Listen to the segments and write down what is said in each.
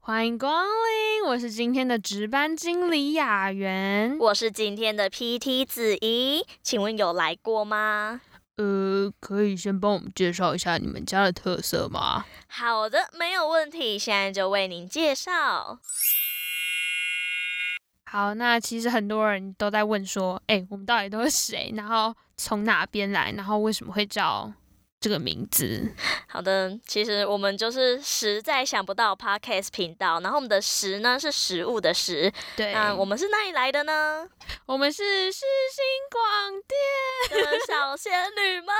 欢迎光临，我是今天的值班经理雅媛，我是今天的 PT 子怡，请问有来过吗？呃，可以先帮我们介绍一下你们家的特色吗？好的，没有问题，现在就为您介绍。好，那其实很多人都在问说，哎，我们到底都是谁？然后从哪边来？然后为什么会叫？这个名字，好的，其实我们就是实在想不到 Podcast 频道，然后我们的食呢是食物的食，对，那我们是哪里来的呢？我们是世新广电的小仙女们。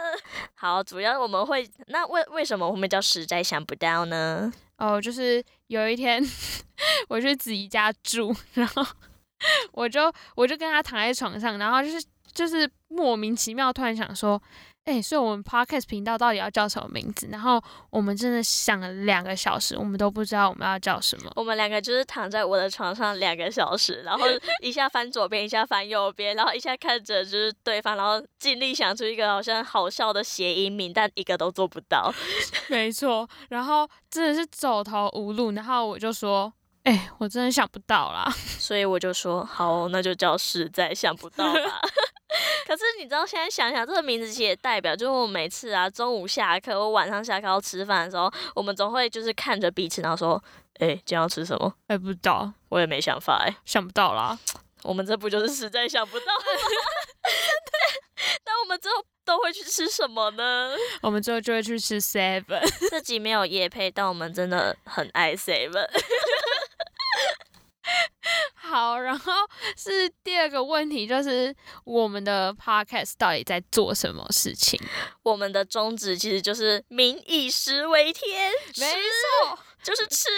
好，主要我们会，那为为什么我们叫实在想不到呢？哦，就是有一天 我去子怡家住，然后我就我就跟他躺在床上，然后就是就是莫名其妙突然想说。哎、欸，所以我们 podcast 频道到底要叫什么名字？然后我们真的想了两个小时，我们都不知道我们要叫什么。我们两个就是躺在我的床上两个小时，然后 一下翻左边，一下翻右边，然后一下看着就是对方，然后尽力想出一个好像好笑的谐音名，但一个都做不到。没错，然后真的是走投无路，然后我就说：“哎、欸，我真的想不到啦。”所以我就说：“好，那就叫实在想不到吧。”你知道，现在想想，这个名字其实也代表，就是我每次啊，中午下课或晚上下课要吃饭的时候，我们总会就是看着彼此，然后说：“哎、欸，今天要吃什么？”哎，不知道，我也没想法，哎，想不到啦。我们这不就是实在想不到吗？那我们之后都会去吃什么呢？我们之后就会去吃 Seven。这集没有夜配，但我们真的很爱 Seven。好，然后 是第二个问题，就是我们的 podcast 到底在做什么事情？我们的宗旨其实就是民以食为天，没错，就是吃，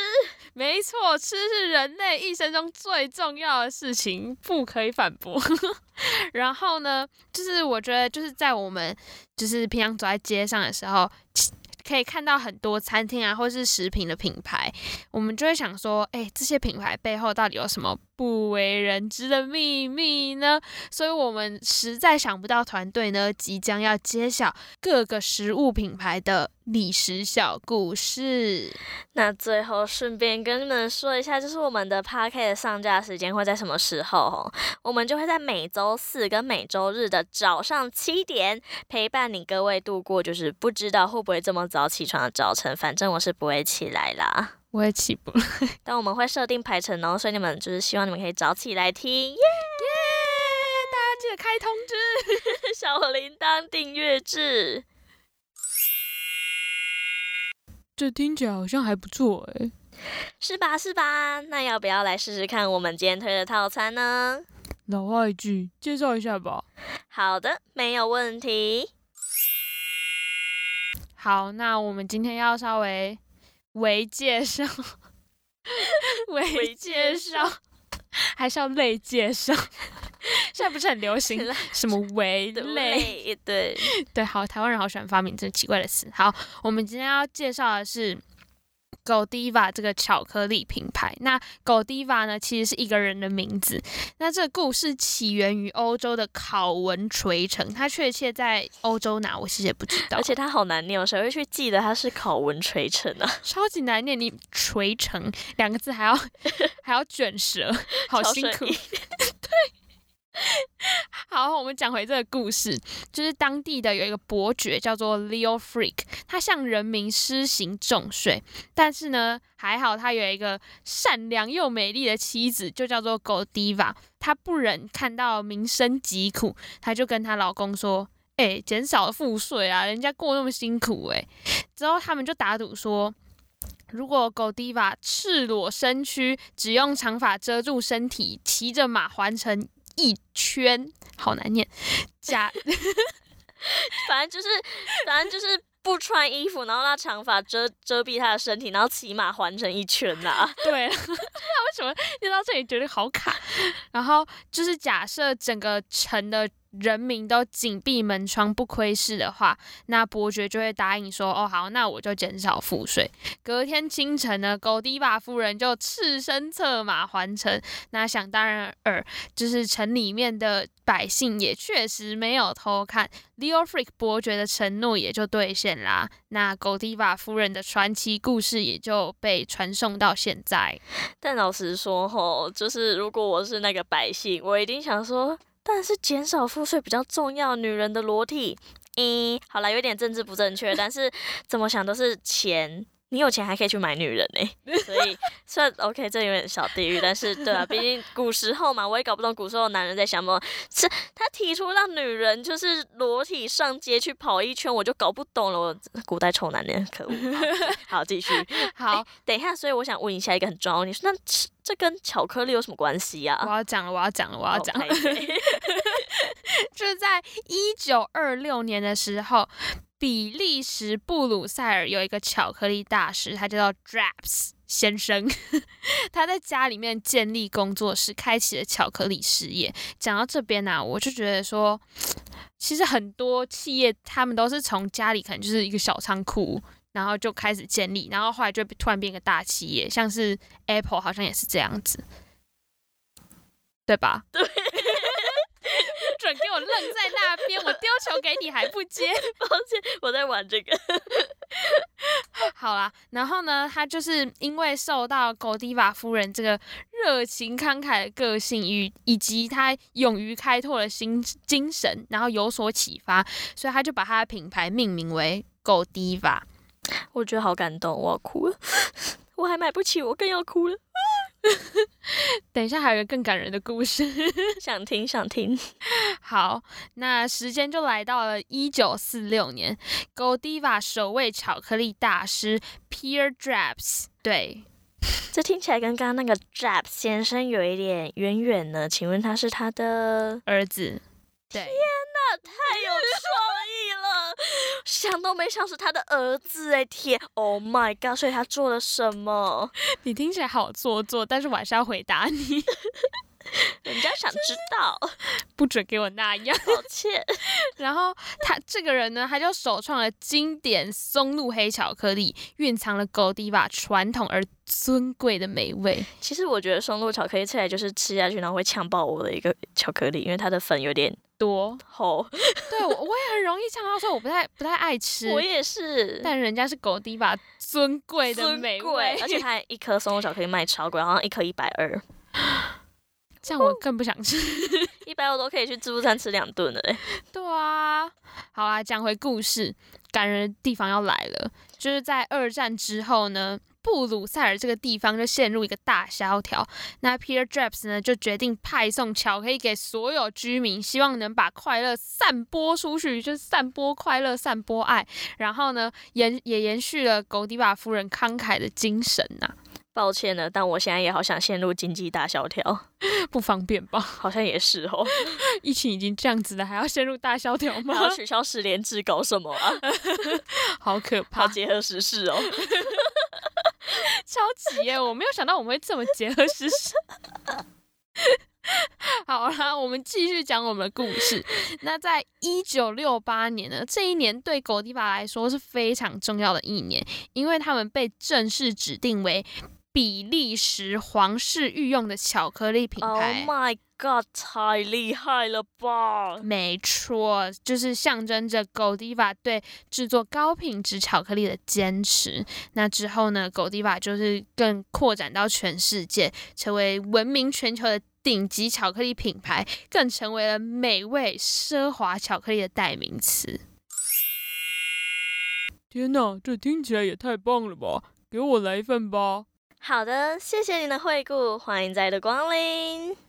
没错，吃是人类一生中最重要的事情，不可以反驳。然后呢，就是我觉得就是在我们就是平常走在街上的时候。可以看到很多餐厅啊，或是食品的品牌，我们就会想说，哎、欸，这些品牌背后到底有什么不为人知的秘密呢？所以，我们实在想不到团队呢，即将要揭晓各个食物品牌的历史小故事。那最后顺便跟你们说一下，就是我们的 podcast 上架时间会在什么时候？我们就会在每周四跟每周日的早上七点陪伴你各位度过，就是不知道会不会这么早起床的早晨。反正我是不会起来啦，我也起不来。但我们会设定排程哦，所以你们就是希望你们可以早起来听，耶耶！大家记得开通知，小铃铛订阅制。这听起来好像还不错哎，是吧？是吧？那要不要来试试看我们今天推的套餐呢？老话一句，介绍一下吧。好的，没有问题。好，那我们今天要稍微微介绍，为介绍，还是要类介绍。现在不是很流 行什么微类？对对，好，台湾人好喜欢发明这种奇怪的词。好，我们今天要介绍的是 Godiva 这个巧克力品牌。那 Godiva 呢，其实是一个人的名字。那这个故事起源于欧洲的考文垂城，它确切在欧洲哪？我其实也不知道。而且它好难念，谁会去记得它是考文垂城啊？超级难念，你垂城两个字还要 还要卷舌，好辛苦。好，我们讲回这个故事，就是当地的有一个伯爵叫做 Leo Frick，他向人民施行重税，但是呢，还好他有一个善良又美丽的妻子，就叫做 Godiva，他不忍看到民生疾苦，他就跟他老公说：“哎、减少赋税啊，人家过那么辛苦哎。”之后他们就打赌说，如果 Godiva 赤裸身躯，只用长发遮住身体，骑着马环城。一圈好难念，假，反正就是，反正就是不穿衣服，然后那长发遮遮蔽他的身体，然后骑马环成一圈呐、啊。对，那为什么念到这里觉得好卡？然后就是假设整个城的人民都紧闭门窗不窥视的话，那伯爵就会答应说：“哦，好，那我就减少赋税。”隔天清晨呢，狗迪瓦夫人就赤身策马还城。那想当然尔，就是城里面的百姓也确实没有偷看，Leofric 伯爵的承诺也就兑现啦。那狗迪瓦夫人的传奇故事也就被传送到现在。但老实说，吼，就是如果我是那个百姓，我一定想说。但是减少赋税比较重要，女人的裸体，嗯，好了，有点政治不正确，但是怎么想都是钱。你有钱还可以去买女人呢、欸，所以虽然 OK，这有点小地狱，但是对啊，毕竟古时候嘛，我也搞不懂古时候的男人在想什么。是他提出让女人就是裸体上街去跑一圈，我就搞不懂了。我古代臭男人，可恶！好，继续。好、欸，等一下，所以我想问一下一个很重要的问题，那这跟巧克力有什么关系呀、啊？我要讲了，我要讲了，我要讲了。就是在一九二六年的时候。比利时布鲁塞尔有一个巧克力大师，他叫做 Draps 先生。他在家里面建立工作室，开启了巧克力事业。讲到这边呢、啊，我就觉得说，其实很多企业他们都是从家里可能就是一个小仓库，然后就开始建立，然后后来就突然变一个大企业，像是 Apple 好像也是这样子，对吧？对。准给我愣在那边，我丢球给你还不接，抱歉，我在玩这个。好啦，然后呢，他就是因为受到狗迪瓦夫人这个热情慷慨的个性与以及他勇于开拓的心精神，然后有所启发，所以他就把他的品牌命名为狗迪瓦。我觉得好感动，我要哭了，我还买不起，我更要哭了。等一下，还有一个更感人的故事，想听想听。好，那时间就来到了一九四六年，Godiva 首位巧克力大师 Pierre Draps，对，这听起来跟刚刚那个 Draps 先生有一点渊源呢。请问他是他的儿子？对。天哪，太有创意了！想都没想是他的儿子哎，天，Oh my god！所以他做了什么？你听起来好做作，但是我还是要回答你。人家想知道，不准给我那样，抱歉。然后他这个人呢，他就首创了经典松露黑巧克力，蕴藏了 Godiva 传统而尊贵的美味。其实我觉得松露巧克力吃起来就是吃下去然后会呛爆我的一个巧克力，因为它的粉有点。多厚，对我我也很容易呛到，所以我不太不太爱吃。我也是，但人家是狗迪瓦尊贵的美味，而且它一颗松露巧克力卖超贵，好像一颗一百二，这样我更不想吃，一百我都可以去自助餐吃两顿了。对啊，好啊，讲回故事，感人的地方要来了，就是在二战之后呢。布鲁塞尔这个地方就陷入一个大萧条，那 Pierre Draps 呢就决定派送巧克力给所有居民，希望能把快乐散播出去，就是散播快乐、散播爱，然后呢延也延续了狗迪瓦夫人慷慨的精神呐、啊。抱歉了，但我现在也好想陷入经济大萧条，不方便吧？好像也是哦。疫情已经这样子了，还要陷入大萧条吗？还要取消十连制，搞什么啊？好可怕！好结合时事哦。超级耶！我没有想到我们会这么结合时事。好啦，我们继续讲我们的故事。那在一九六八年呢，这一年对狗迪瓦来说是非常重要的一年，因为他们被正式指定为比利时皇室御用的巧克力品牌。Oh my God，太厉害了吧！没错，就是象征着狗迪瓦对制作高品质巧克力的坚持。那之后呢，狗迪瓦就是更扩展到全世界，成为闻名全球的顶级巧克力品牌，更成为了美味奢华巧克力的代名词。天哪，这听起来也太棒了吧！给我来一份吧。好的，谢谢您的惠顾，欢迎再度光临。